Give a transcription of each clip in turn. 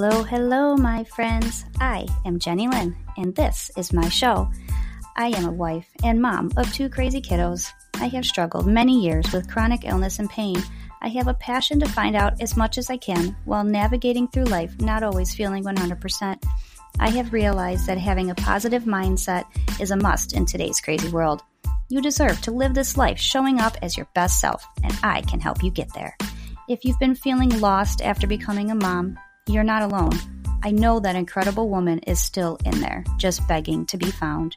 Hello, hello, my friends. I am Jenny Lynn, and this is my show. I am a wife and mom of two crazy kiddos. I have struggled many years with chronic illness and pain. I have a passion to find out as much as I can while navigating through life, not always feeling 100%. I have realized that having a positive mindset is a must in today's crazy world. You deserve to live this life showing up as your best self, and I can help you get there. If you've been feeling lost after becoming a mom, you're not alone. I know that incredible woman is still in there, just begging to be found.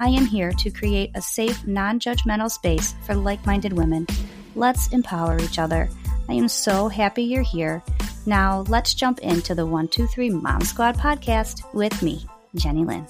I am here to create a safe, non judgmental space for like minded women. Let's empower each other. I am so happy you're here. Now, let's jump into the 123 Mom Squad podcast with me, Jenny Lynn.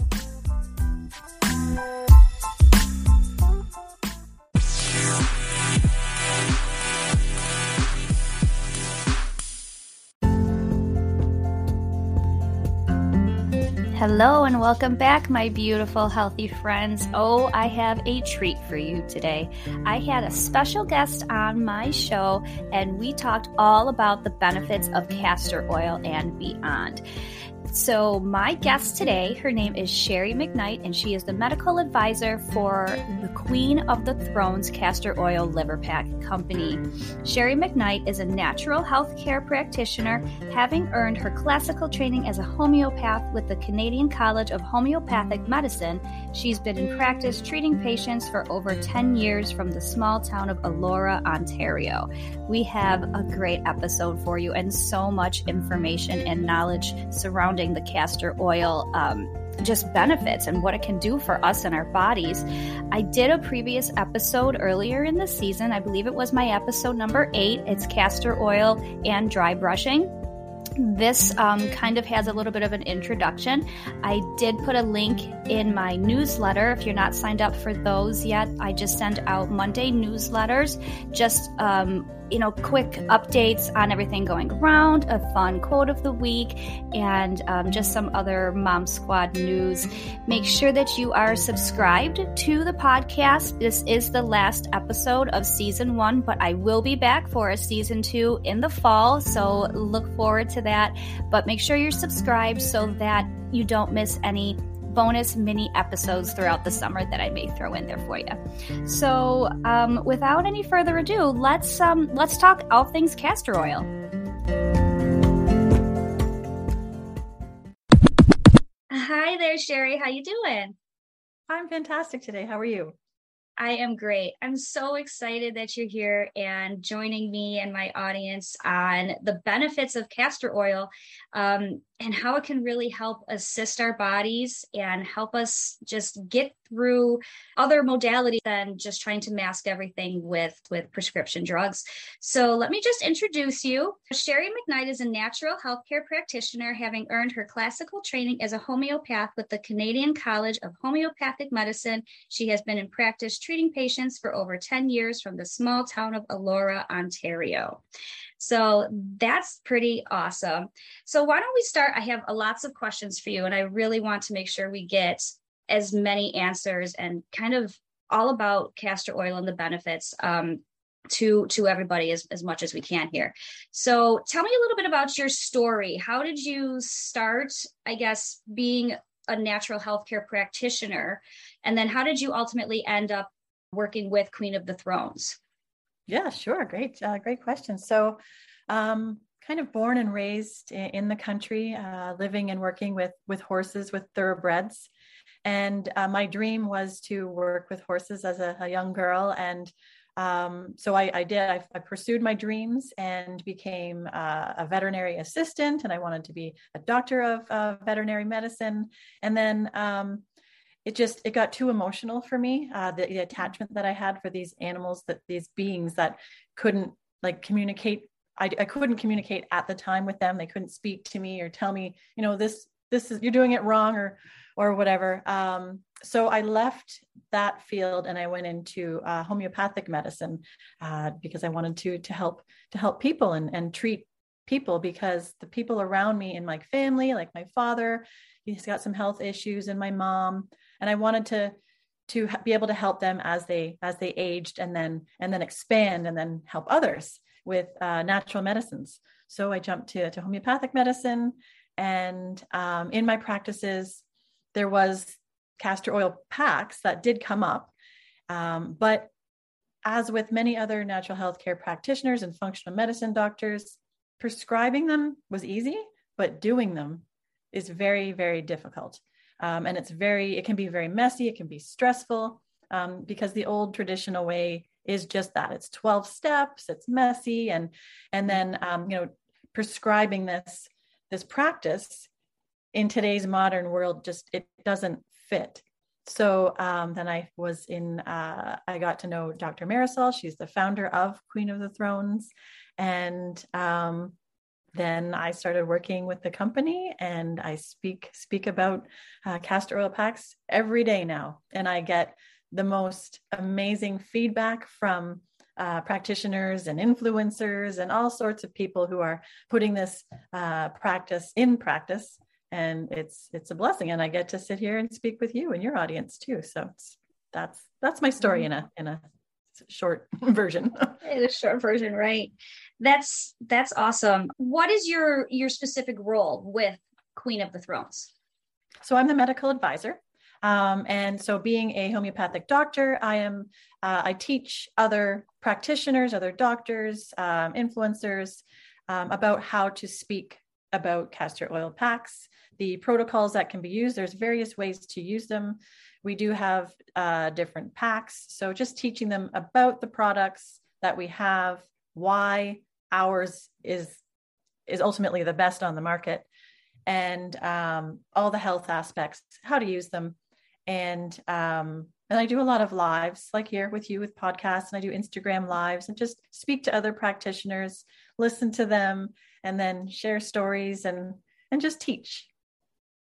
Hello and welcome back, my beautiful, healthy friends. Oh, I have a treat for you today. I had a special guest on my show, and we talked all about the benefits of castor oil and beyond. So, my guest today, her name is Sherry McKnight, and she is the medical advisor for the Queen of the Thrones Castor Oil Liver Pack Company. Sherry McKnight is a natural health care practitioner, having earned her classical training as a homeopath with the Canadian College of Homeopathic Medicine. She's been in practice treating patients for over 10 years from the small town of Elora, Ontario. We have a great episode for you and so much information and knowledge surrounding surrounding the castor oil um, just benefits and what it can do for us and our bodies. I did a previous episode earlier in the season. I believe it was my episode number eight. It's castor oil and dry brushing. This um, kind of has a little bit of an introduction. I did put a link in my newsletter. If you're not signed up for those yet, I just send out Monday newsletters, just um, you know, quick updates on everything going around, a fun quote of the week, and um, just some other Mom Squad news. Make sure that you are subscribed to the podcast. This is the last episode of season one, but I will be back for a season two in the fall. So look forward to that. But make sure you're subscribed so that you don't miss any bonus mini episodes throughout the summer that I may throw in there for you. So, um, without any further ado, let's um, let's talk all things castor oil. Hi there, Sherry. How you doing? I'm fantastic today. How are you? I am great. I'm so excited that you're here and joining me and my audience on the benefits of castor oil um, and how it can really help assist our bodies and help us just get through other modalities than just trying to mask everything with with prescription drugs. So let me just introduce you. Sherry McKnight is a natural healthcare practitioner having earned her classical training as a homeopath with the Canadian College of Homeopathic Medicine. She has been in practice treating patients for over 10 years from the small town of Elora, Ontario. So that's pretty awesome. So why don't we start? I have lots of questions for you, and I really want to make sure we get as many answers and kind of all about castor oil and the benefits um, to to everybody as, as much as we can here so tell me a little bit about your story how did you start i guess being a natural healthcare practitioner and then how did you ultimately end up working with queen of the thrones yeah sure great uh, great question so um, kind of born and raised in the country uh, living and working with with horses with thoroughbreds and uh, my dream was to work with horses as a, a young girl. And um, so I, I did. I, I, pursued my dreams and became uh, a veterinary assistant. And I wanted to be a doctor of veterinary medicine. And then um, it just it got too emotional for me. Uh, the, the attachment that I had for these animals, that these beings that couldn't like communicate I, I, couldn't communicate at the time with them. They couldn't speak to me or tell me, you know, this this is you're doing it wrong or or whatever. Um, so I left that field and I went into uh, homeopathic medicine uh, because I wanted to to help to help people and and treat people because the people around me in my family, like my father, he's got some health issues, and my mom, and I wanted to to be able to help them as they as they aged and then and then expand and then help others with uh, natural medicines so i jumped to, to homeopathic medicine And um, in my practices, there was castor oil packs that did come up. Um, but as with many other natural health care practitioners and functional medicine doctors, prescribing them was easy, but doing them is very, very difficult. Um, and it's very, it can be very messy, it can be stressful um, because the old traditional way is just that. It's 12 steps it's messy and and then um, you know prescribing this this practice in today's modern world just it doesn't fit. So um, then i was in uh, i got to know dr marisol. She's the founder of queen of the thrones. And um, then i started working with the company and i speak speak about uh, castor oil packs every day now. And i get the most amazing feedback from uh, practitioners and influencers and all sorts of people who are putting this uh, practice in practice. And it's it's a blessing. And i get to sit here and speak with you and your audience too. So that's that's my story in a in a short version. A short version right. That's that's awesome. What is your your specific role with queen of the thrones? So i'm the medical advisor. Um, and so, being a homeopathic doctor, I am uh, I teach other practitioners, other doctors, um, influencers um, about how to speak about castor oil packs, the protocols that can be used. There's various ways to use them. We do have uh, different packs, so just teaching them about the products that we have, why ours is is ultimately the best on the market and um, all the health aspects, how to use them, and um, and I do a lot of lives like here with you with podcasts and I do Instagram lives and just speak to other practitioners, listen to them and then share stories and and just teach.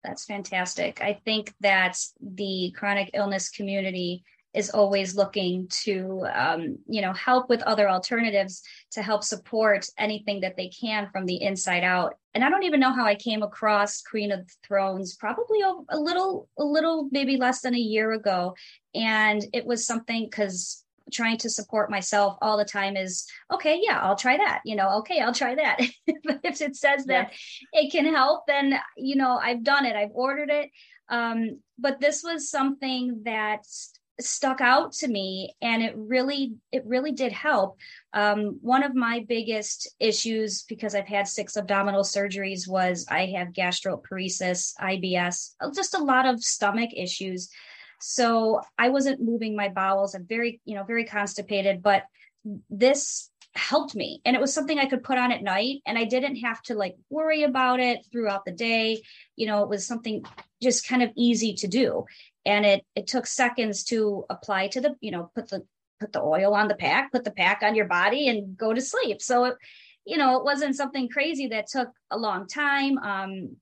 That's fantastic. I think that the chronic illness community is always looking to um, you know help with other alternatives to help support anything that they can from the inside out and i don't even know how i came across queen of thrones probably a, little a little maybe less than a year ago and it was something because trying to support myself all the time is okay yeah i'll try that you know okay i'll try that. But if it says that yeah. it can help then you know i've done it i've ordered it. Um, but this was something that stuck out to me and it really it really did help. Um, one of my biggest issues because i've had six abdominal surgeries was i have gastroparesis ibs just a lot of stomach issues so i wasn't moving my bowels. I'm very you know very constipated but this helped me. And it was something i could put on at night and i didn't have to like worry about it throughout the day. You know it was something just kind of easy to do. And it it took seconds to apply to the you know put the put the oil on the pack put the pack on your body and go to sleep. So it you know it wasn't something crazy that took a long time um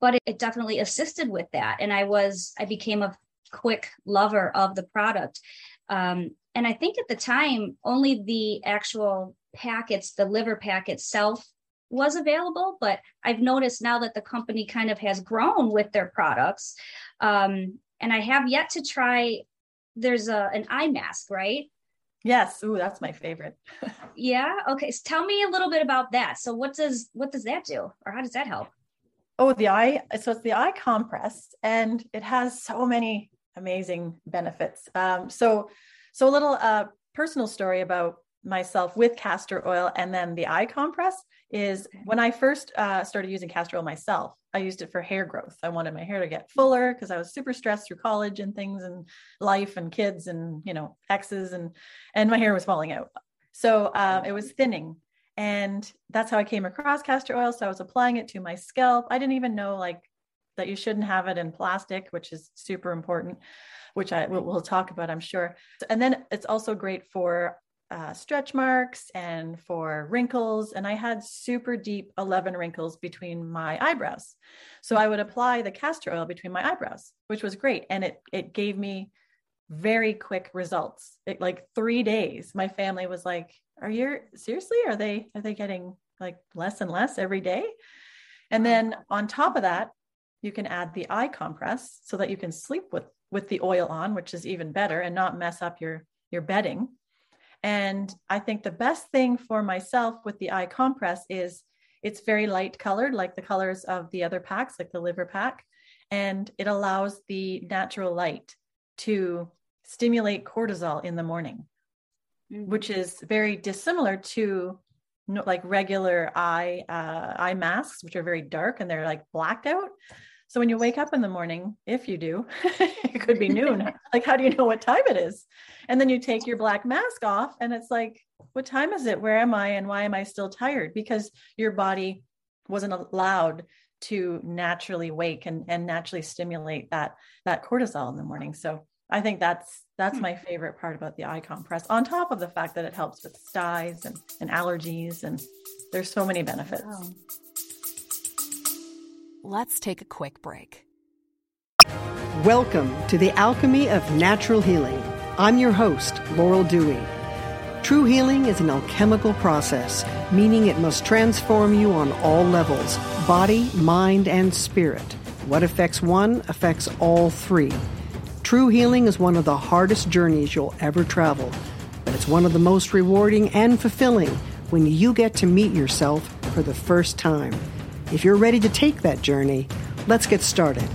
but it, it definitely assisted with that. And i was i became a quick lover of the product um and i think at the time only the actual packets the liver pack itself was available but i've noticed now that the company kind of has grown with their products um, and I have yet to try. There's a an eye mask, right? Yes. Ooh, that's my favorite. yeah. Okay. So tell me a little bit about that. So what does what does that do, or how does that help? Oh, the eye. So it's the eye compress, and it has so many amazing benefits. Um, so, so a little uh, personal story about myself with castor oil and then the eye compress is when I first uh, started using castor oil myself, I used it for hair growth. I wanted my hair to get fuller because I was super stressed through college and things and life and kids and you know exes and and my hair was falling out. So uh, it was thinning, and that's how I came across castor oil. So I was applying it to my scalp. I didn't even know like that you shouldn't have it in plastic, which is super important, which I will we'll talk about, I'm sure. And then it's also great for uh, stretch marks and for wrinkles. And I had super deep 11 wrinkles between my eyebrows. So I would apply the castor oil between my eyebrows, which was great. And it, it gave me very quick results. It, like three days, my family was like, are you seriously? Are they, are they getting like less and less every day? And then on top of that, you can add the eye compress so that you can sleep with with the oil on, which is even better and not mess up your your bedding. And I think the best thing for myself with the eye compress is it's very light colored, like the colors of the other packs, like the liver pack. And it allows the natural light to stimulate cortisol in the morning, mm-hmm. which is very dissimilar to like regular eye uh, eye masks, which are very dark and they're like blacked out. So when you wake up in the morning, if you do, it could be noon. like, how do you know what time it is? And then you take your black mask off, and it's like, what time is it? Where am I? And why am I still tired? Because your body wasn't allowed to naturally wake and, and naturally stimulate that that cortisol in the morning. So I think that's that's hmm. my favorite part about the eye compress, on top of the fact that it helps with styes and, and allergies, and there's so many benefits. Wow. Let's take a quick break. Welcome to the Alchemy of Natural Healing. I'm your host, Laurel Dewey. True healing is an alchemical process, meaning it must transform you on all levels body, mind, and spirit. What affects one affects all three. True healing is one of the hardest journeys you'll ever travel, but it's one of the most rewarding and fulfilling when you get to meet yourself for the first time. If you're ready to take that journey, let's get started.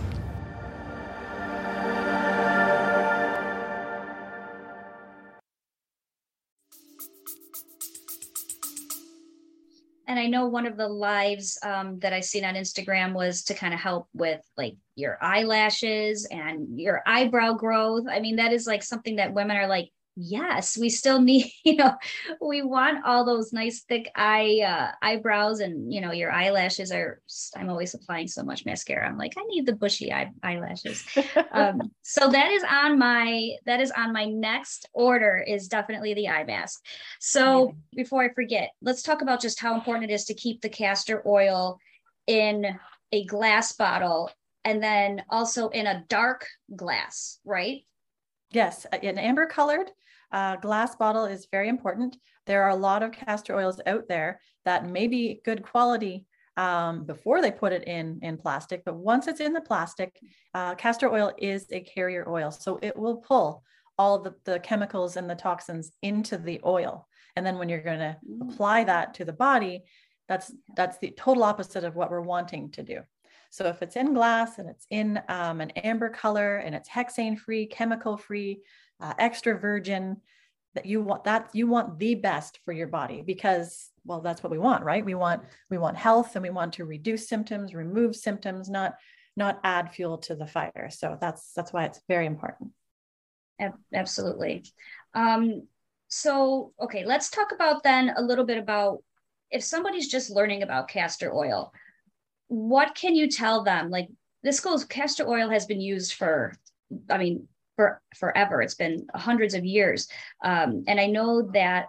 and I know one of the lives um, that I seen on Instagram was to kind of help with like your eyelashes and your eyebrow growth. I mean, that is like something that women are like, yes we still need you know we want all those nice thick eye uh, eyebrows and you know your eyelashes are i'm always applying so much mascara. I'm like i need the bushy eye, eyelashes. Um, so that is on my that is on my next order is definitely the eye mask. So before i forget let's talk about just how important it is to keep the castor oil in a glass bottle and then also in a dark glass right? Yes, an amber colored uh, glass bottle is very important. There are a lot of castor oils out there that may be good quality um, before they put it in in plastic, but once it's in the plastic, uh, castor oil is a carrier oil, so it will pull all the, the chemicals and the toxins into the oil. And then when you're going to mm. apply that to the body, that's that's the total opposite of what we're wanting to do. So if it's in glass and it's in um, an amber color and it's hexane free, chemical free, uh, extra virgin that you want that you want the best for your body because well that's what we want right? We want we want health and we want to reduce symptoms remove symptoms not not add fuel to the fire. So that's that's why it's very important. Absolutely. Um so okay let's talk about then a little bit about if somebody's just learning about castor oil what can you tell them? Like this goes castor oil has been used for i mean for forever. It's been hundreds of years. Um, and I know that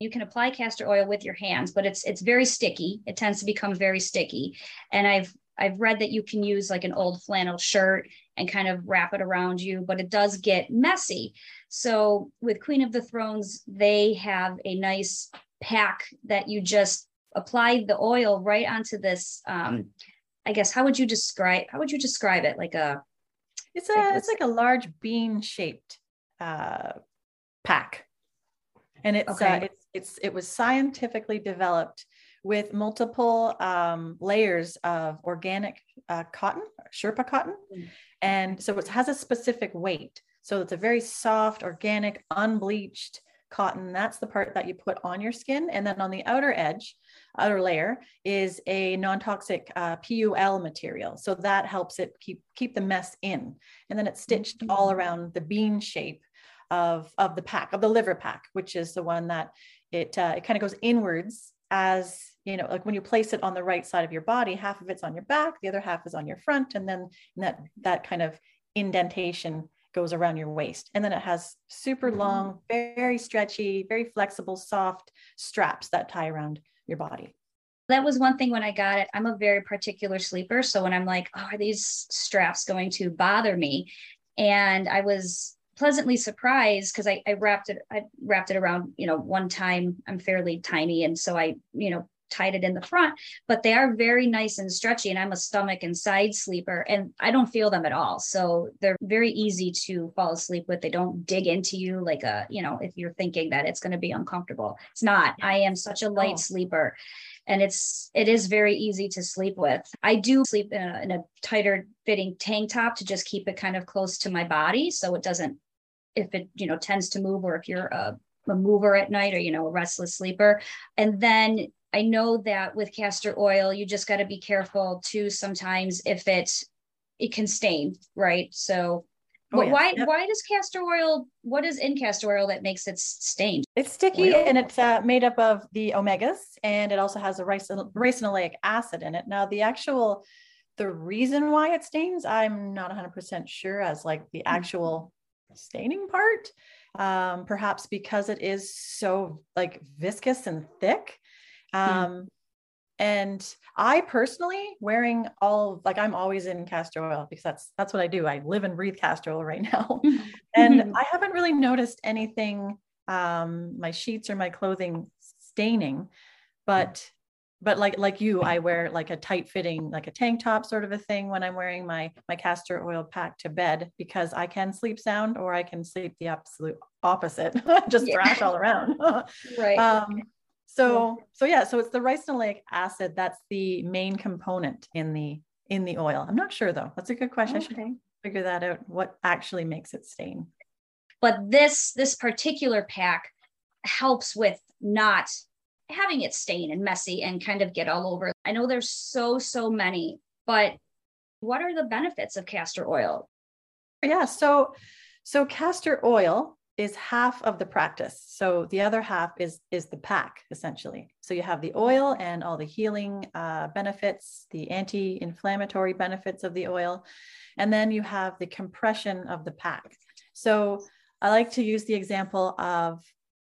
you can apply castor oil with your hands, but it's it's very sticky. It tends to become very sticky. And I've I've read that you can use like an old flannel shirt and kind of wrap it around you, but it does get messy. So with Queen of the Thrones, they have a nice pack that you just apply the oil right onto this. Um, I guess how would you describe how would you describe it? Like a it's a it's like a large bean shaped uh, pack, and it's uh, okay. uh, it's it's it was scientifically developed with multiple um, layers of organic uh, cotton, Sherpa cotton, mm. and so it has a specific weight. So it's a very soft, organic, unbleached cotton. That's the part that you put on your skin, and then on the outer edge, outer layer is a non-toxic uh, PUL material. So that helps it keep keep the mess in. And then it's stitched mm-hmm. all around the bean shape of, of the pack, of the liver pack, which is the one that it uh, it kind of goes inwards as you know, like when you place it on the right side of your body, half of it's on your back, the other half is on your front, and then that that kind of indentation goes around your waist. And then it has super mm-hmm. long, very stretchy, very flexible, soft straps that tie around your body. That was one thing when I got it. I'm a very particular sleeper. So when I'm like, oh, are these straps going to bother me? And I was pleasantly surprised because I, I wrapped it, I wrapped it around, you know, one time I'm fairly tiny. And so I, you know, tied it in the front, but they are very nice and stretchy. And I'm a stomach and side sleeper and I don't feel them at all. So they're very easy to fall asleep with. They don't dig into you like a, you know, if you're thinking that it's going to be uncomfortable. It's not. I am such a light oh. sleeper and it's it is very easy to sleep with i do sleep in a, in a, tighter fitting tank top to just keep it kind of close to my body so it doesn't if it you know tends to move or if you're a, a mover at night or you know a restless sleeper and then i know that with castor oil you just got to be careful too sometimes if it it can stain right so Oh, yeah. Why yep. why does castor oil? What is in castor oil that makes it stained? It's sticky oil? and it's uh, made up of the omegas, and it also has a ricinoleic acid in it. Now, the actual the reason why it stains, I'm not 100% sure as like the hmm. actual staining part. Um, perhaps because it is so like viscous and thick. Hmm. Um, and i personally wearing all like i'm always in castor oil because that's that's what i do. I live and breathe castor oil right now. And i haven't really noticed anything um my sheets or my clothing staining but but like like you i wear like a tight fitting like a tank top sort of a thing when i'm wearing my my castor oil pack to bed because i can sleep sound or i can sleep the absolute opposite just yeah. thrash all around. Right. Um so, so yeah, so it's the ricinoleic acid that's the main component in the in the oil. I'm not sure though. That's a good question. Okay. I should figure that out. What actually makes it stain? But this this particular pack helps with not having it stain and messy and kind of get all over. I know there's so so many, but what are the benefits of castor oil? Yeah, so so castor oil is half of the practice. So the other half is is the pack essentially. So you have the oil and all the healing uh, benefits, the anti-inflammatory benefits of the oil, and then you have the compression of the pack. So I like to use the example of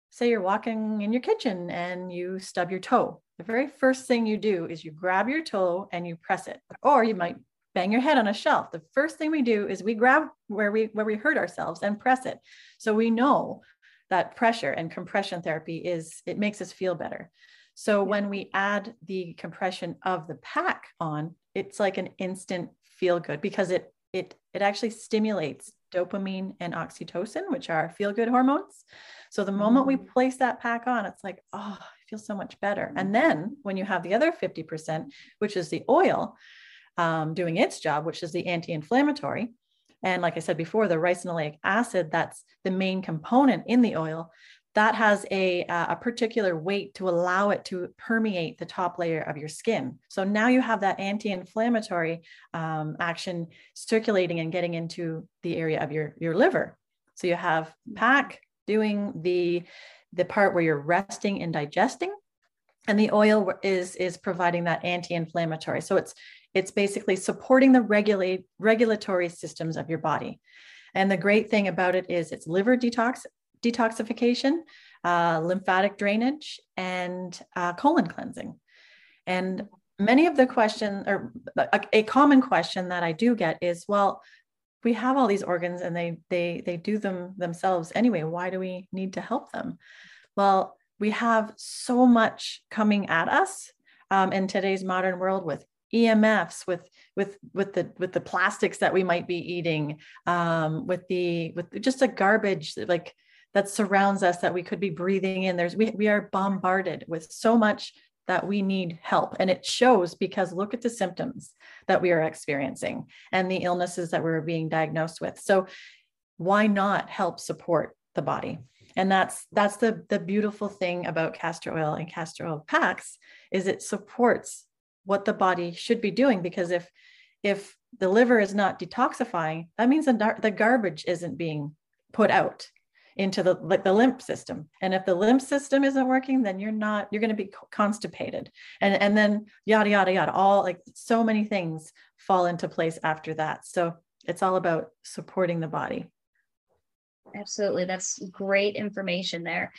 say you're walking in your kitchen and you stub your toe. The very first thing you do is you grab your toe and you press it, or you might bang your head on a shelf. The first thing we do is we grab where we where we hurt ourselves and press it. So we know that pressure and compression therapy is it makes us feel better. So when we add the compression of the pack on it's like an instant feel good because it it it actually stimulates dopamine and oxytocin which are feel good hormones. So the moment we mm. place that pack on it's like oh i feel so much better. And then when you have the other 50% which is the oil um, doing its job, which is the anti inflammatory. And like I said before, the ricinoleic acid, that's the main component in the oil, that has a, a particular weight to allow it to permeate the top layer of your skin. So now you have that anti inflammatory um, action circulating and getting into the area of your, your liver. So you have pack doing the, the part where you're resting and digesting and the oil is is providing that anti-inflammatory so it's it's basically supporting the regulate regulatory systems of your body. And the great thing about it is it's liver detox detoxification, uh, lymphatic drainage, and uh, colon cleansing. And many of the questions, or a, a common question that I do get is, well, we have all these organs and they they they do them themselves anyway. Why do we need to help them? Well, we have so much coming at us um, in today's modern world with EMFs, with with with the with the plastics that we might be eating, um, with the with just a garbage like that surrounds us that we could be breathing in. There's we we are bombarded with so much that we need help, and it shows because look at the symptoms that we are experiencing and the illnesses that we're being diagnosed with. So why not help support the body? And that's that's the the beautiful thing about castor oil and castor oil packs is it supports what the body should be doing because if if the liver is not detoxifying that means the, the garbage isn't being put out into the like the lymph system. And if the lymph system isn't working then you're not you're going to be constipated. And and then yada yada yada all like so many things fall into place after that. So it's all about supporting the body Absolutely. That's great information there.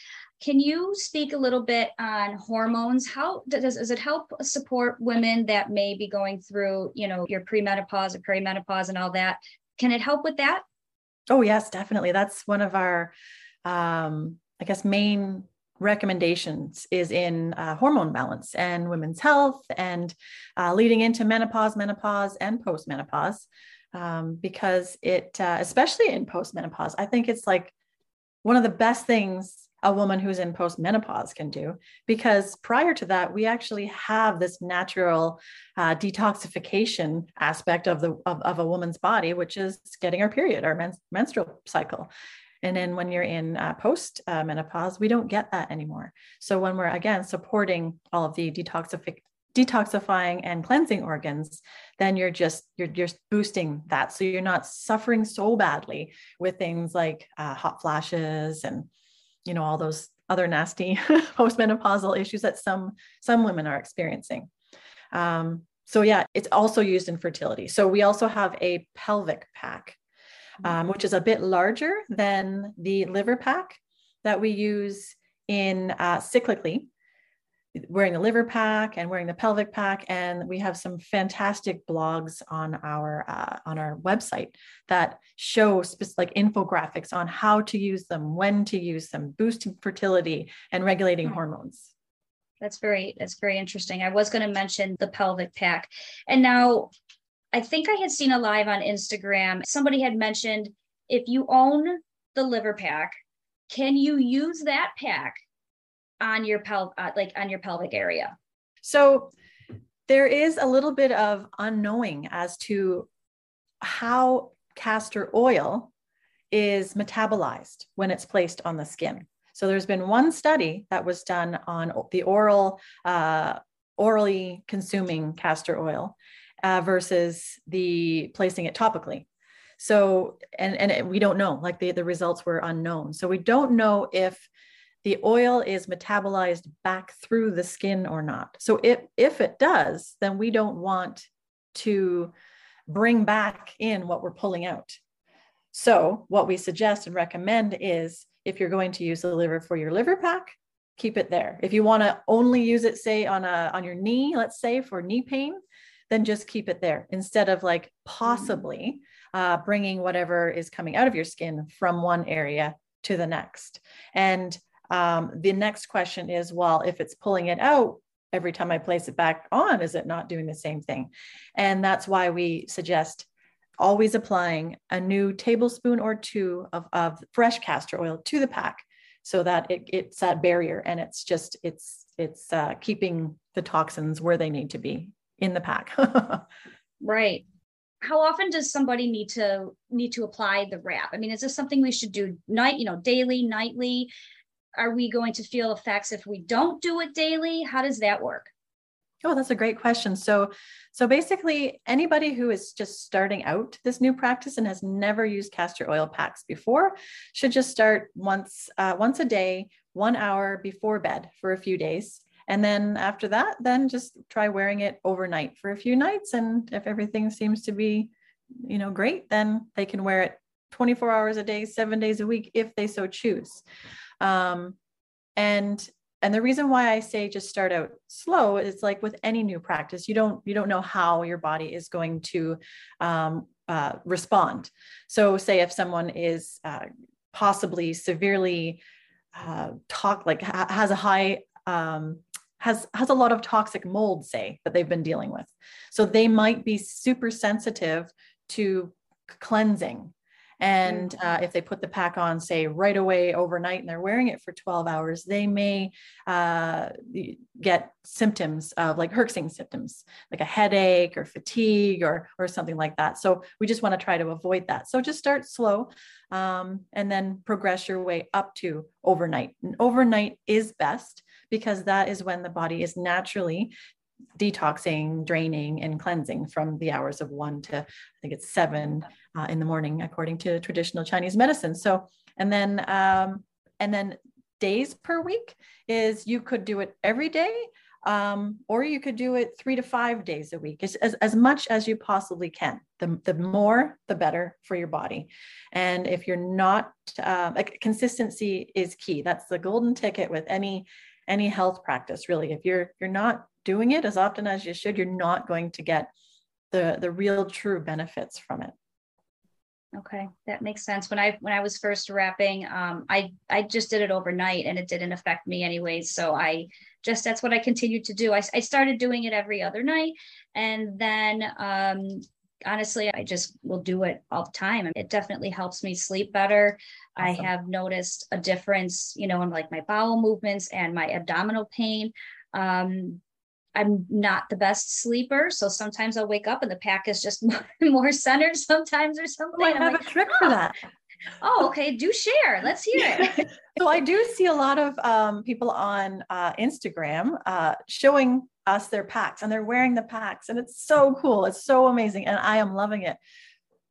Can you speak a little bit on hormones? How does, does it help support women that may be going through, you know, your premenopause or perimenopause and all that? Can it help with that? Oh, yes, definitely. That's one of our, um, I guess, main recommendations is in uh, hormone balance and women's health and uh, leading into menopause, menopause, and postmenopause. Um, because it, uh, especially in postmenopause, I think it's like one of the best things a woman who's in postmenopause can do because prior to that we actually have this natural uh, detoxification aspect of the of, of, a woman's body which is getting our period our men- menstrual cycle. And then when you're in uh, post uh, menopause we don't get that anymore. So when we're again supporting all of the detoxific detoxifying and cleansing organs then you're just you're just boosting that. So you're not suffering so badly with things like uh, hot flashes and you know all those other nasty postmenopausal issues that some some women are experiencing. Um, so yeah it's also used in fertility. So we also have a pelvic pack um, which is a bit larger than the liver pack that we use in uh, cyclically wearing the liver pack and wearing the pelvic pack and we have some fantastic blogs on our uh, on our website that show specific like infographics on how to use them when to use them boosting fertility and regulating hmm. hormones. That's very that's very interesting. I was going to mention the pelvic pack. And now i think i had seen a live on instagram somebody had mentioned if you own the liver pack can you use that pack on your pel uh, like on your pelvic area? So there is a little bit of unknowing as to how castor oil is metabolized when it's placed on the skin. So there's been one study that was done on the oral uh, orally consuming castor oil uh, versus the placing it topically. So and and we don't know like the, the results were unknown. So we don't know if the oil is metabolized back through the skin or not. So if, if it does, then we don't want to bring back in what we're pulling out. So what we suggest and recommend is if you're going to use the liver for your liver pack, keep it there. If you want to only use it, say on a on your knee, let's say for knee pain, then just keep it there instead of like possibly uh, bringing whatever is coming out of your skin from one area to the next. And um, the next question is, well, if it's pulling it out every time I place it back on, is it not doing the same thing? And that's why we suggest always applying a new tablespoon or two of, of fresh castor oil to the pack so that it, it's that barrier and it's just it's it's uh, keeping the toxins where they need to be in the pack. Right. How often does somebody need to need to apply the wrap? I mean is this something we should do night you know daily nightly are we going to feel effects if we don't do it daily? How does that work? Oh, that's a great question. So, so basically, anybody who is just starting out this new practice and has never used castor oil packs before should just start once uh, once a day, one hour before bed for a few days, and then after that, then just try wearing it overnight for a few nights. And if everything seems to be, you know, great, then they can wear it 24 hours a day, seven days a week if they so choose. Um, and and the reason why I say just start out slow is like with any new practice, you don't you don't know how your body is going to um, uh, respond. So, say if someone is uh, possibly severely uh, talk like ha- has a high um, has has a lot of toxic mold, say that they've been dealing with, so they might be super sensitive to cleansing and uh, if they put the pack on, say, right away overnight and they're wearing it for 12 hours, they may uh, get symptoms of like Herxing symptoms, like a headache or fatigue or, or something like that. So we just want to try to avoid that. So just start slow um, and then progress your way up to overnight. And overnight is best because that is when the body is naturally detoxing, draining, and cleansing from the hours of one to I think it's seven uh, in the morning, according to traditional Chinese medicine. So, and then um, and then days per week is you could do it every day, um, or you could do it three to five days a week, as, as, as much as you possibly can. The, the more, the better for your body. And if you're not, uh, like consistency is key. That's the golden ticket with any any health practice really if you're you're not doing it as often as you should, you're not going to get the, the real true benefits from it. Okay, that makes sense. When I when I was first wrapping, um, I I just did it overnight and it didn't affect me anyways. So I just that's what I continued to do. I, I started doing it every other night, and then um, honestly, I just will do it all the time. It definitely helps me sleep better. Awesome. I have noticed a difference, you know, in like my bowel movements and my abdominal pain. Um, I'm not the best sleeper, so sometimes I'll wake up and the pack is just more, centered sometimes or something. Oh, I have like, a trick for that. Oh, okay. Do share. Let's hear it. so I do see a lot of um, people on uh, Instagram uh, showing us their packs, and they're wearing the packs, and it's so cool. It's so amazing, and I am loving it.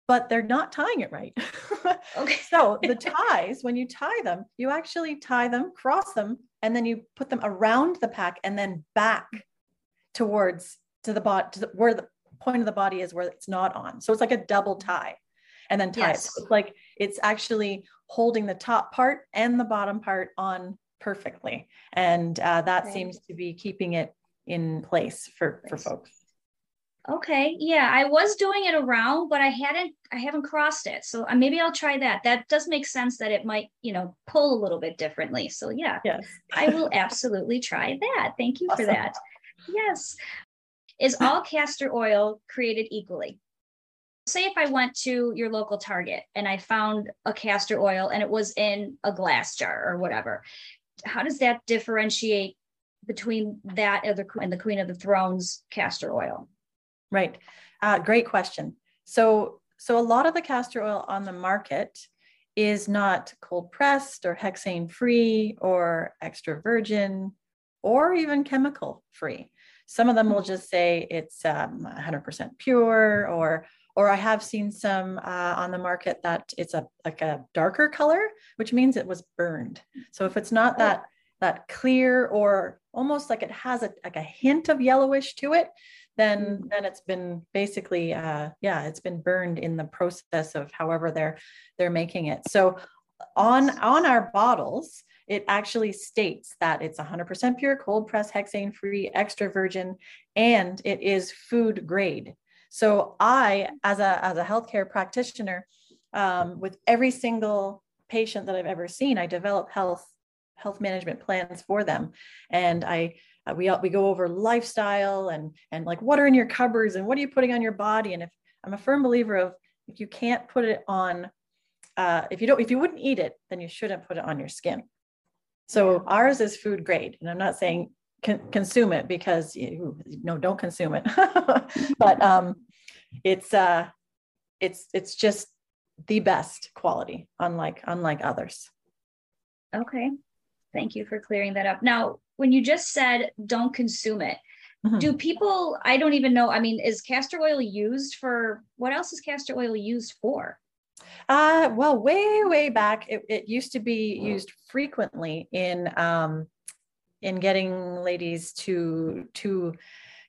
But they're not tying it right. okay. so the ties, when you tie them, you actually tie them, cross them, and then you put them around the pack and then back towards to the bot to the, where the point of the body is where it's not on. So it's like a double tie and then tie yes. it. So it's like it's actually holding the top part and the bottom part on perfectly. And uh, that right. seems to be keeping it in place for, for folks. Okay. Yeah, I was doing it around, but I hadn't I haven't crossed it. So uh, maybe I'll try that. That does make sense that it might, you know, pull a little bit differently. So yeah. Yes. I will absolutely try that. Thank you awesome. for that. Yes. Is all castor oil created equally? Say if I went to your local Target and I found a castor oil and it was in a glass jar or whatever, how does that differentiate between that and the, and the Queen of the Thrones castor oil? Right. Uh, great question. So, so a lot of the castor oil on the market is not cold pressed or hexane free or extra virgin or even chemical free. Some of them will just say it's um, 100% pure, or or I have seen some uh, on the market that it's a like a darker color, which means it was burned. So if it's not that that clear or almost like it has a like a hint of yellowish to it, then mm. then it's been basically uh, yeah, it's been burned in the process of however they're they're making it. So on on our bottles it actually states that it's 100% pure, cold press, hexane free, extra virgin, and it is food grade. So I, as a as a healthcare practitioner, um, with every single patient that I've ever seen, I develop health health management plans for them, and I uh, we we go over lifestyle and and like what are in your cupboards and what are you putting on your body. And if I'm a firm believer of if you can't put it on, uh, if you don't if you wouldn't eat it, then you shouldn't put it on your skin. So ours is food grade, and I'm not saying con- consume it because you no, don't consume it, but um, it's uh, it's it's just the best quality, unlike unlike others. Okay, thank you for clearing that up. Now, when you just said don't consume it, Mm-hmm. do people i don't even know i mean is castor oil used for what else is castor oil used for uh, well, way, way back, it, it used to be used frequently in um, in getting ladies to to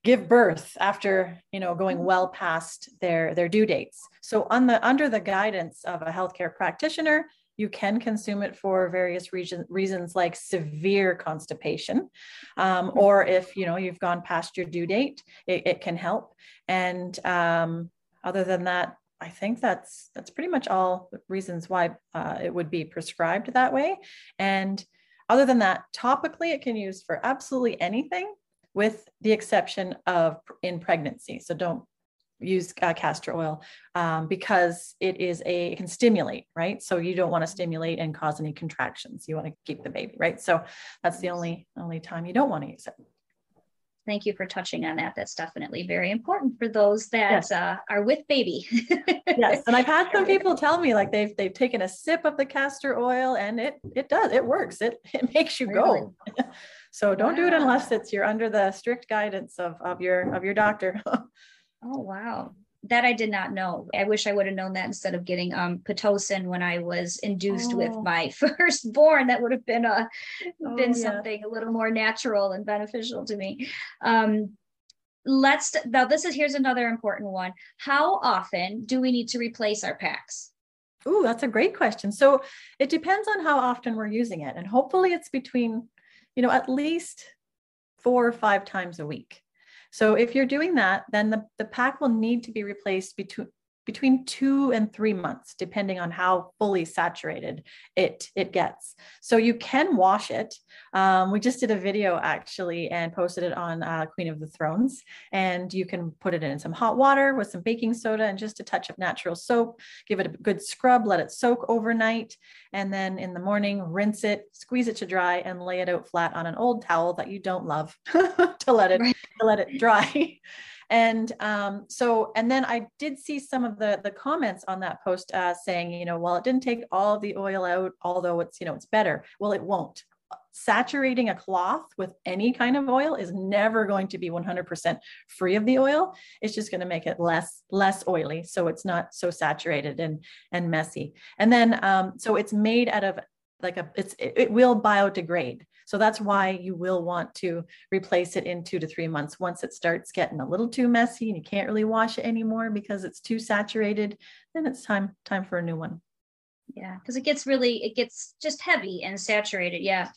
give birth after you know going mm-hmm. well past their their due dates. So on the under the guidance of a healthcare practitioner, you can consume it for various reason, reasons like severe constipation um, mm-hmm. or if you know you've gone past your due date it, it can help and um, other than that I think that's that's pretty much all the reasons why uh, it would be prescribed that way. And other than that, topically, it can use for absolutely anything, with the exception of in pregnancy. So don't use uh, castor oil um, because it is a it can stimulate, right? So you don't want to stimulate and cause any contractions. You want to keep the baby, right? So that's the only only time you don't want to use it thank you for touching on that. That's definitely very important for those that yes. uh, are with baby. yes, and I've had some people tell me like they've they've taken a sip of the castor oil and it it does it works. It it makes you really? go. so don't wow. do it unless it's you're under the strict guidance of of your of your doctor. oh wow that I did not know. I wish I would have known that instead of getting um pitocin when I was induced oh. with my firstborn. That would have been a oh, been yeah. something a little more natural and beneficial to me. Um, let's now this is here's another important one. How often do we need to replace our packs? Ooh, that's a great question. So it depends on how often we're using it, and hopefully it's between, you know, at least four or five times a week. So if you're doing that, then the, the pack will need to be replaced between between two and three months, depending on how fully saturated it, it gets. So you can wash it. Um, we just did a video actually and posted it on uh, Queen of the Thrones. And you can put it in some hot water with some baking soda and just a touch of natural soap. Give it a good scrub, let it soak overnight. And then in the morning, rinse it, squeeze it to dry, and lay it out flat on an old towel that you don't love to let it right. to let it dry. And um, so, and then I did see some of the the comments on that post uh, saying, you know, well, it didn't take all the oil out, although it's you know it's better. Well, it won't. Saturating a cloth with any kind of oil is never going to be 100% free of the oil. It's just going to make it less less oily, so it's not so saturated and and messy. And then, um, so it's made out of like a it's it, it will biodegrade so that's why you will want to replace it in two to three months. Once it starts getting a little too messy and you can't really wash it anymore because it's too saturated, then it's time time for a new one. Yeah, because it gets really it gets just heavy and saturated. Yeah.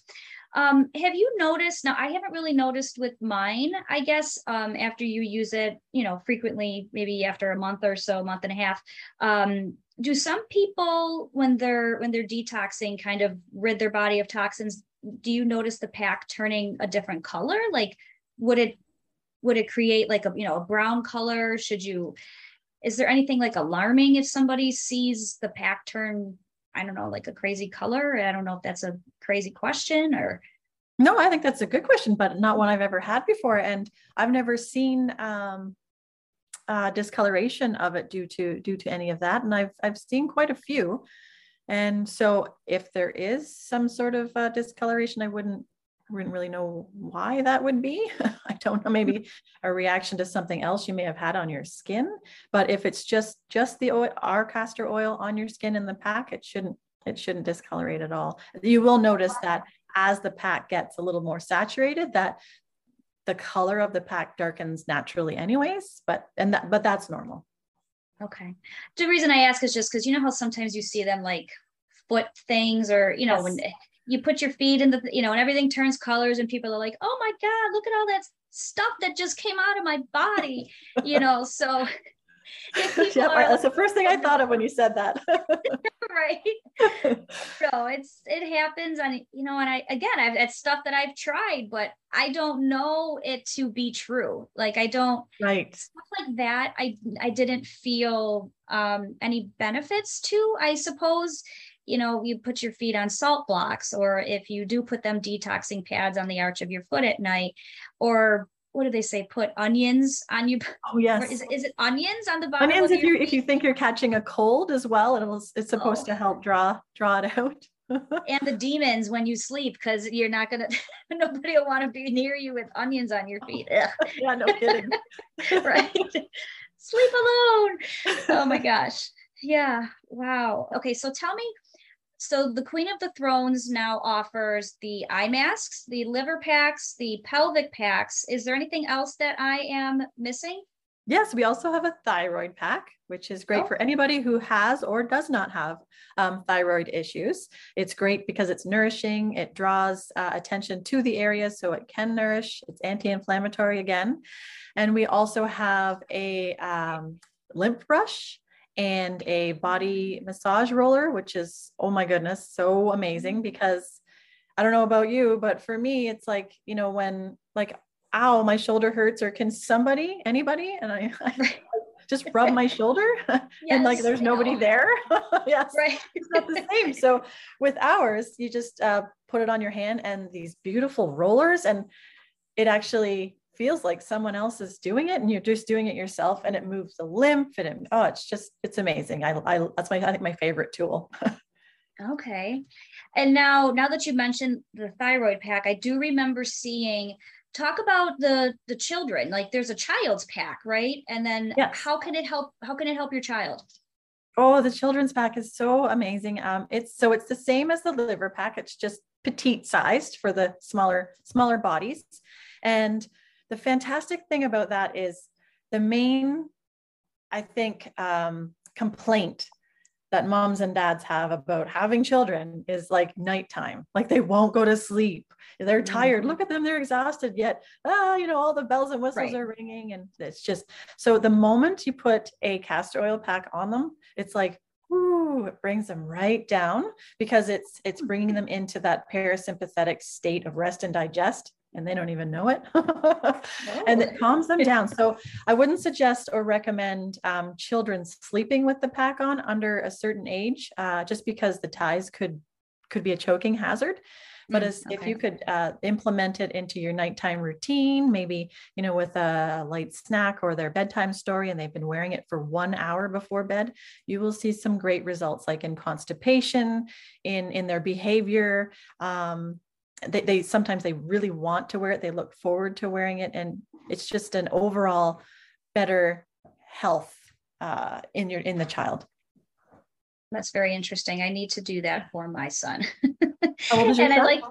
Um, have you noticed now i haven't really noticed with mine i guess um, after you use it you know frequently maybe after a month or so month and a half um, do some people when they're when they're detoxing kind of rid their body of toxins do you notice the pack turning a different color? Like, would it would it create like a you know a brown color? Should you? Is there anything like alarming if somebody sees the pack turn? I don't know, like a crazy color. I don't know if that's a crazy question or. No, I think that's a good question, but not one I've ever had before, and I've never seen um, uh, discoloration of it due to due to any of that, and I've I've seen quite a few. And so if there is some sort of uh, discoloration, I wouldn't wouldn't really know why that would be. I don't know, maybe a reaction to something else you may have had on your skin. But if it's just just the oil, our castor oil on your skin in the pack, it shouldn't it shouldn't discolorate at all. You will notice that as the pack gets a little more saturated, that the color of the pack darkens naturally anyways, but and that but that's normal. Okay. The reason I ask is just because you know how sometimes you see them like foot things or, you know, yes. when you put your feet in the, you know, and everything turns colors and people are like, oh my God, look at all that stuff that just came out of my body, you know. So yeah, right. That's the first thing I thought of when you said that. right. so it's it happens, and you know, and I again, I've it's stuff that I've tried, but I don't know it to be true. Like I don't right stuff like that. I I didn't feel um any benefits to. I suppose you know, you put your feet on salt blocks, or if you do put them detoxing pads on the arch of your foot at night, or what do they say? Put onions on you. Oh yes. Is, is it onions on the bottom? Onions if you if you think you're catching a cold as well, it'll it's supposed oh. to help draw draw it out. and the demons when you sleep because you're not gonna nobody will want to be near you with onions on your feet. Oh. yeah, no kidding. right. Sleep alone. Oh my gosh. Yeah. Wow. Okay. So tell me so the Queen of the Thrones now offers the eye masks, the liver packs, the pelvic packs. Is there anything else that I am missing? Yes, we also have a thyroid pack, which is great oh. for anybody who has or does not have um, thyroid issues. It's great because it's nourishing, it draws uh, attention to the area so it can nourish, it's anti inflammatory again. And we also have a um, lymph brush and a body massage roller, which is, oh my goodness, so amazing because I don't know about you, but for me, it's like, you know, when like, ow, my shoulder hurts, or can somebody, anybody, and I, I just rub my shoulder yes, and like there's nobody there. yes, right. it's not the same. So with ours, you just uh, put it on your hand and these beautiful rollers, and it actually feels like someone else is doing it and you're just doing it yourself and it moves the lymph and it, oh it's just it's amazing. I, I that's my i think my favorite tool. Okay. And now now that you mentioned the thyroid pack i do remember seeing talk about the the children like there's a child's pack right? And then yes. how can it help how can it help your child? Oh the children's pack is so amazing. Um it's so it's the same as the liver pack. It's just petite sized for the smaller smaller bodies. And the fantastic thing about that is the main, I think, um, complaint that moms and dads have about having children is like nighttime. Like they won't go to sleep. They're tired. Mm-hmm. Look at them. They're exhausted yet. Ah, you know, all the bells and whistles right. are ringing. And it's just so the moment you put a castor oil pack on them, it's like, ooh, it brings them right down because it's it's bringing them into that parasympathetic state of rest and digest and they don't even know it. oh. And it calms them down. So I wouldn't suggest or recommend um, children sleeping with the pack on under a certain age, uh, just because the ties could could be a choking hazard. But mm, as okay. if you could uh, implement it into your nighttime routine, maybe you know with a light snack or their bedtime story, and they've been wearing it for one hour before bed, you will see some great results, like in constipation, in in their behavior. Um, they, they sometimes they really want to wear it. They look forward to wearing it. And it's just an overall better health uh, in your in the child. That's very interesting. I need to do that for my son. And i like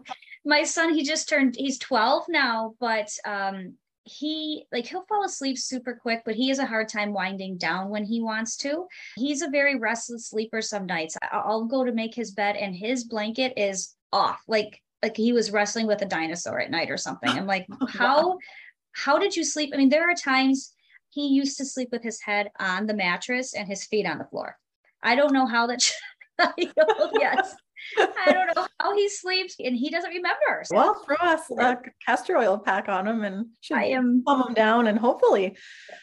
my son he just turned he's 12 now but um he like he'll fall asleep super quick but he has a hard time winding down when he wants to. He's a very restless sleeper some nights. I'll go to make his bed and his blanket is off. Like like he was wrestling with a dinosaur at night or something. I'm like, how wow. how did you sleep? I mean, there are times he used to sleep with his head on the mattress and his feet on the floor. I don't know how that yes. I don't know how he sleeps and he doesn't remember. So. Well, throw us a castor oil pack on him and I am calm him down and hopefully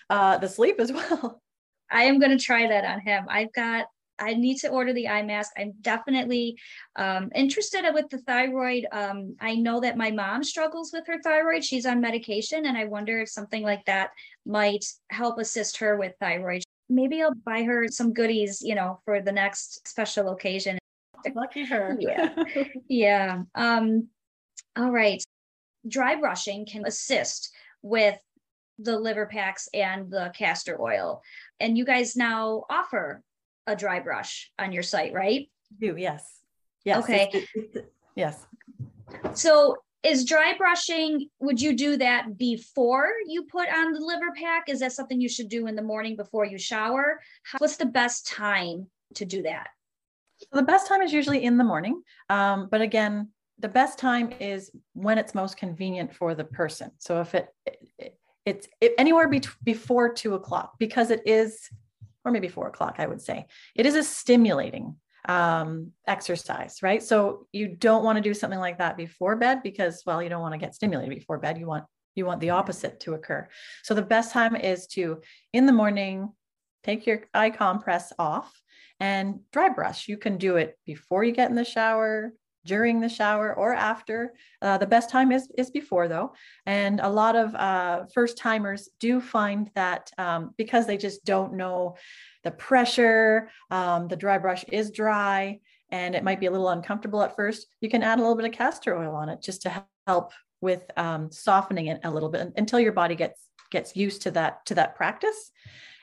uh, the sleep as well. I am going to try that on him. I've got I need to order the eye mask. I'm definitely um, interested with the thyroid. Um, I know that my mom struggles with her thyroid. She's on medication, and I wonder if something like that might help assist her with thyroid. Maybe I'll buy her some goodies, you know, for the next special occasion. Lucky her. yeah. Yeah. Um, all right. Dry brushing can assist with the liver packs and the castor oil. And you guys now offer a dry brush on your site, right? do, yes. Yes. Okay. It's, it's, yes. So is dry brushing, would you do that before you put on the liver pack? Is that something you should do in the morning before you shower? What's the best time to do that? the best time is usually in the morning. Um, but again, the best time is when it's most convenient for the person. So if it, it it's it, anywhere be- before two o'clock because it is or maybe four o'clock, I would say. It is a stimulating um, exercise, right? So you don't want to do something like that before bed because, well, you don't want to get stimulated before bed. You want you want the opposite to occur. So the best time is to in the morning take your eye compress off and dry brush. You can do it before you get in the shower, during the shower or after. Uh, the best time is is before though, and a lot of uh, first timers do find that um, because they just don't know the pressure, um, the dry brush is dry, and it might be a little uncomfortable at first. You can add a little bit of castor oil on it just to help with um, softening it a little bit until your body gets gets used to that to that practice.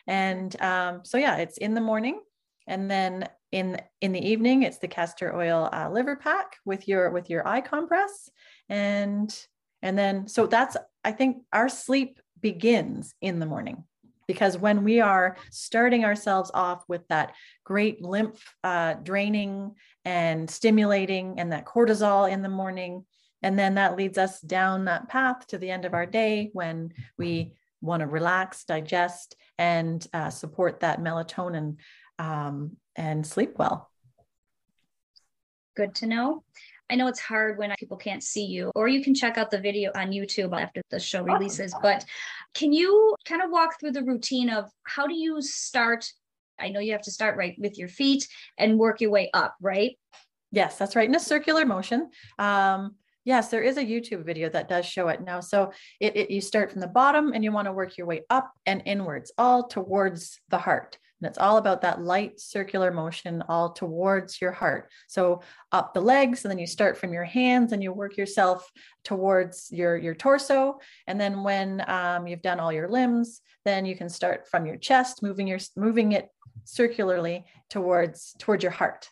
And um, so yeah, it's in the morning and then in in the evening it's the castor oil uh, liver pack with your with your eye compress. And and then so that's i think our sleep begins in the morning because when we are starting ourselves off with that great lymph uh, draining and stimulating and that cortisol in the morning and then that leads us down that path to the end of our day when we want to relax digest and uh, support that melatonin um, and sleep well. Good to know. I know it's hard when people can't see you, or you can check out the video on YouTube after the show releases. But can you kind of walk through the routine of how do you start? I know you have to start right with your feet and work your way up, right? Yes, that's right. In a circular motion. Um, yes, there is a YouTube video that does show it now. So it, it you start from the bottom and you want to work your way up and inwards, all towards the heart. And it's all about that light circular motion all towards your heart. So up the legs, and then you start from your hands and you work yourself towards your, your torso. And then when um, you've done all your limbs, then you can start from your chest, moving your moving it circularly towards towards your heart,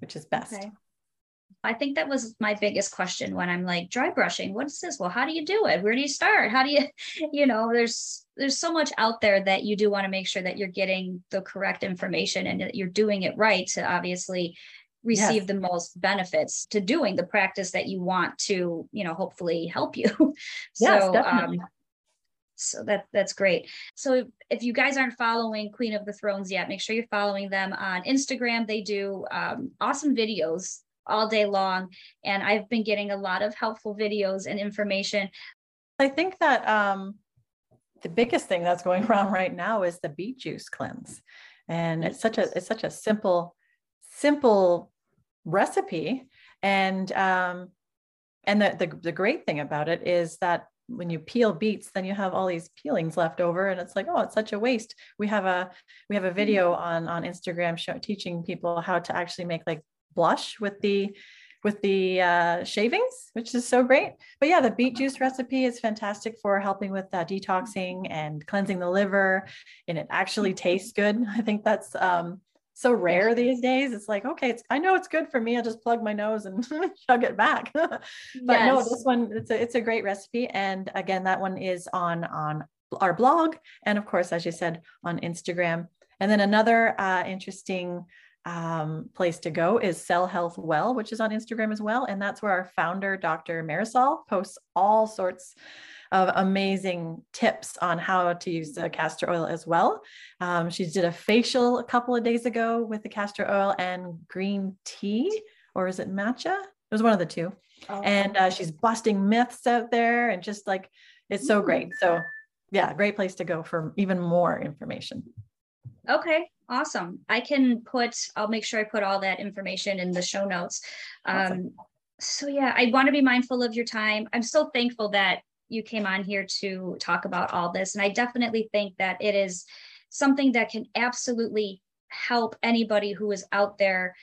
which is best. Okay. I think that was my biggest question when I'm like dry brushing. What's this? Well, how do you do it? Where do you start? How do you, you know, there's there's so much out there that you do want to make sure that you're getting the correct information and that you're doing it right to obviously receive yes. the most benefits to doing the practice that you want to, you know, hopefully help you. Yes, so definitely. Um, so that that's great. So if you guys aren't following Queen of the Thrones yet, make sure you're following them on Instagram. They do um, awesome videos all day long, and I've been getting a lot of helpful videos and information. I think that um, the biggest thing that's going around right now is the beet juice cleanse, and it's such a it's such a simple simple recipe, and um, and the, the the great thing about it is that when you peel beets then you have all these peelings left over and it's like oh it's such a waste we have a we have a video mm-hmm. on on instagram show, teaching people how to actually make like blush with the with the uh, shavings which is so great but yeah the beet juice recipe is fantastic for helping with uh, detoxing and cleansing the liver and it actually tastes good i think that's um so rare these days. It's like, okay, it's I know it's good for me. I'll just plug my nose and chug it back. but yes. no, this one it's a it's a great recipe. And again, that one is on on our blog and of course, as you said, on Instagram. And then another uh, interesting um, place to go is Cell Health Well, which is on Instagram as well. And that's where our founder, Dr. Marisol, posts all sorts of amazing tips on how to use the castor oil as well. Um, she did a facial a couple of days ago with the castor oil and green tea, or is it matcha? It was one of the two. Oh. And uh, she's busting myths out there and just like it's so great. So, yeah, great place to go for even more information. Okay, awesome. I can put, I'll make sure I put all that information in the show notes. Um. So, yeah, I want to be mindful of your time. I'm so thankful that you came on here to talk about all this. And I definitely think that it is something that can absolutely help anybody who is out there,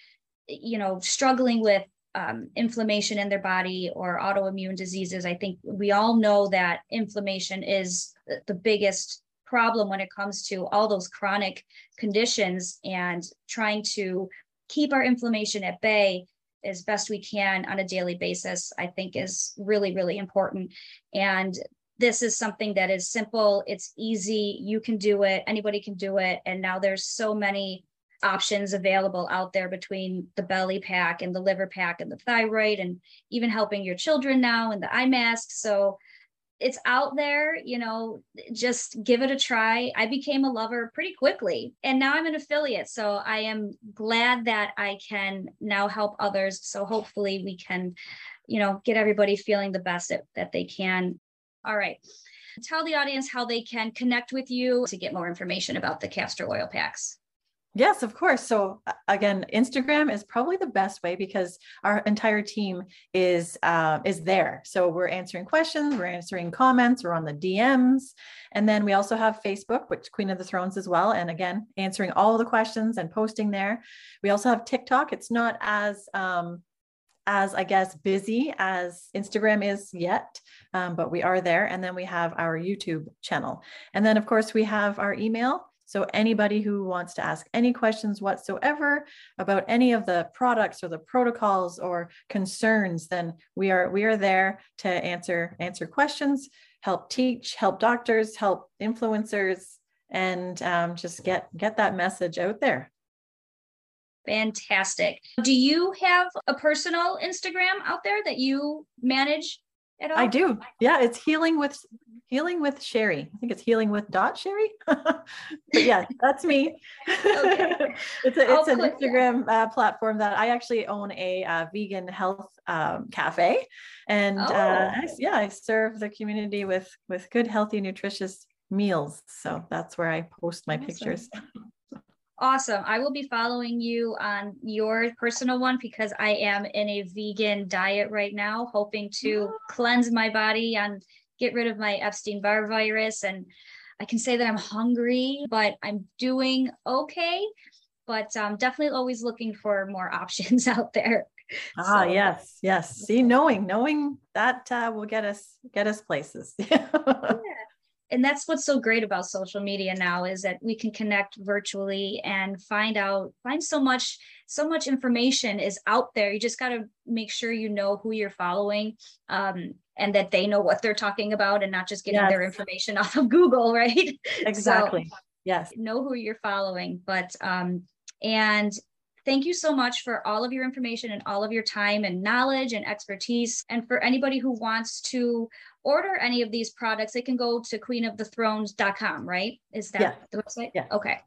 you know, struggling with um, inflammation in their body or autoimmune diseases. I think we all know that inflammation is the biggest problem when it comes to all those chronic conditions and trying to keep our inflammation at bay as best we can on a daily basis, I think is really, really important. And this is something that is simple, it's easy, you can do it, anybody can do it. And now there's so many options available out there between the belly pack and the liver pack and the thyroid and even helping your children now and the eye mask. So it's out there, you know, just give it a try. I became a lover pretty quickly and now I'm an affiliate. So I am glad that I can now help others. So hopefully we can, you know, get everybody feeling the best that, that they can. All right. Tell the audience how they can connect with you to get more information about the castor oil packs. Yes, of course. So again, Instagram is probably the best way because our entire team is uh, is there. So we're answering questions, we're answering comments, we're on the DMs, and then we also have Facebook, which Queen of the Thrones as well. And again, answering all the questions and posting there. We also have TikTok. It's not as um, as I guess busy as Instagram is yet, um, but we are there. And then we have our YouTube channel, and then of course we have our email so anybody who wants to ask any questions whatsoever about any of the products or the protocols or concerns, then we are we are there to answer answer questions, help teach, help doctors, help influencers, and um, just get get that message out there. Fantastic. Do you have a personal Instagram out there that you manage? I do. Yeah, it's healing with healing with Sherry. I think it's healing with dot Sherry. but yeah, that's me. Okay. it's a, it's an Instagram uh, platform that I actually own a uh, vegan health um, cafe, and uh, oh. uh, I, yeah, I serve the community with with good, healthy, nutritious meals. So that's where I post my awesome. pictures. Awesome. I will be following you on your personal one because I am in a vegan diet right now, hoping to cleanse my body and get rid of my Epstein Barr virus. And I can say that I'm hungry, but I'm doing okay. But I'm definitely always looking for more options out there. Ah, so, yes, yes. See, knowing, knowing that uh, will get us get us places. yeah and that's what's so great about social media now is that we can connect virtually and find out find so much so much information is out there. You just got to make sure you know who you're following um, and that they know what they're talking about and not just getting yes. their information off of Google, right? Exactly. So, yes. Know who you're following. But, um, and thank you so much for all of your information and all of your time and knowledge and expertise. And for anybody who wants to order any of these products, they can go to queenofthethrones.com, right? Is that yeah. the website? Yeah. Okay.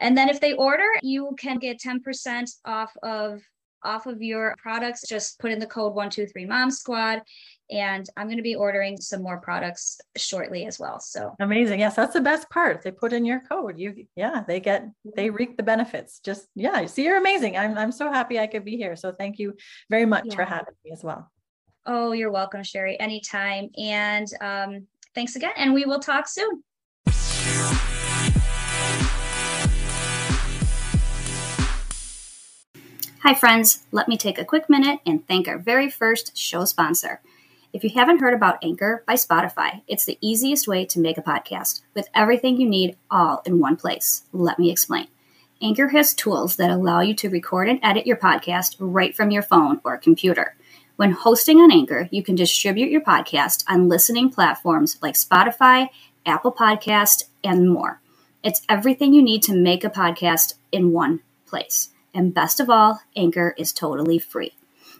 And then if they order, you can get 10% off of off of your products. Just put in the code 123 Mom Squad. And I'm going to be ordering some more products shortly as well. So amazing. Yes, that's the best part. They put in your code. You yeah, they get they mm-hmm. reap the benefits. Just yeah, see you're amazing. I'm I'm so happy I could be here. So thank you very much yeah. for having me as well. Oh, you're welcome, Sherry, anytime. And um, thanks again. And we will talk soon. Hi, friends. Let me take a quick minute and thank our very first show sponsor. If you haven't heard about Anchor by Spotify, it's the easiest way to make a podcast with everything you need all in one place. Let me explain. Anchor has tools that allow you to record and edit your podcast right from your phone or computer. When hosting on Anchor, you can distribute your podcast on listening platforms like Spotify, Apple Podcast, and more. It's everything you need to make a podcast in one place. And best of all, Anchor is totally free.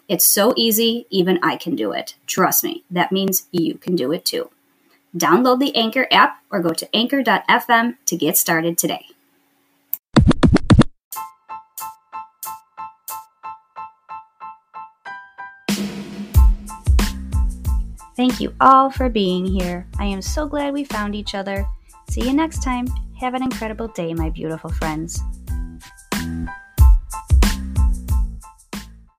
It's so easy, even I can do it. Trust me, that means you can do it too. Download the Anchor app or go to anchor.fm to get started today. Thank you all for being here. I am so glad we found each other. See you next time. Have an incredible day, my beautiful friends.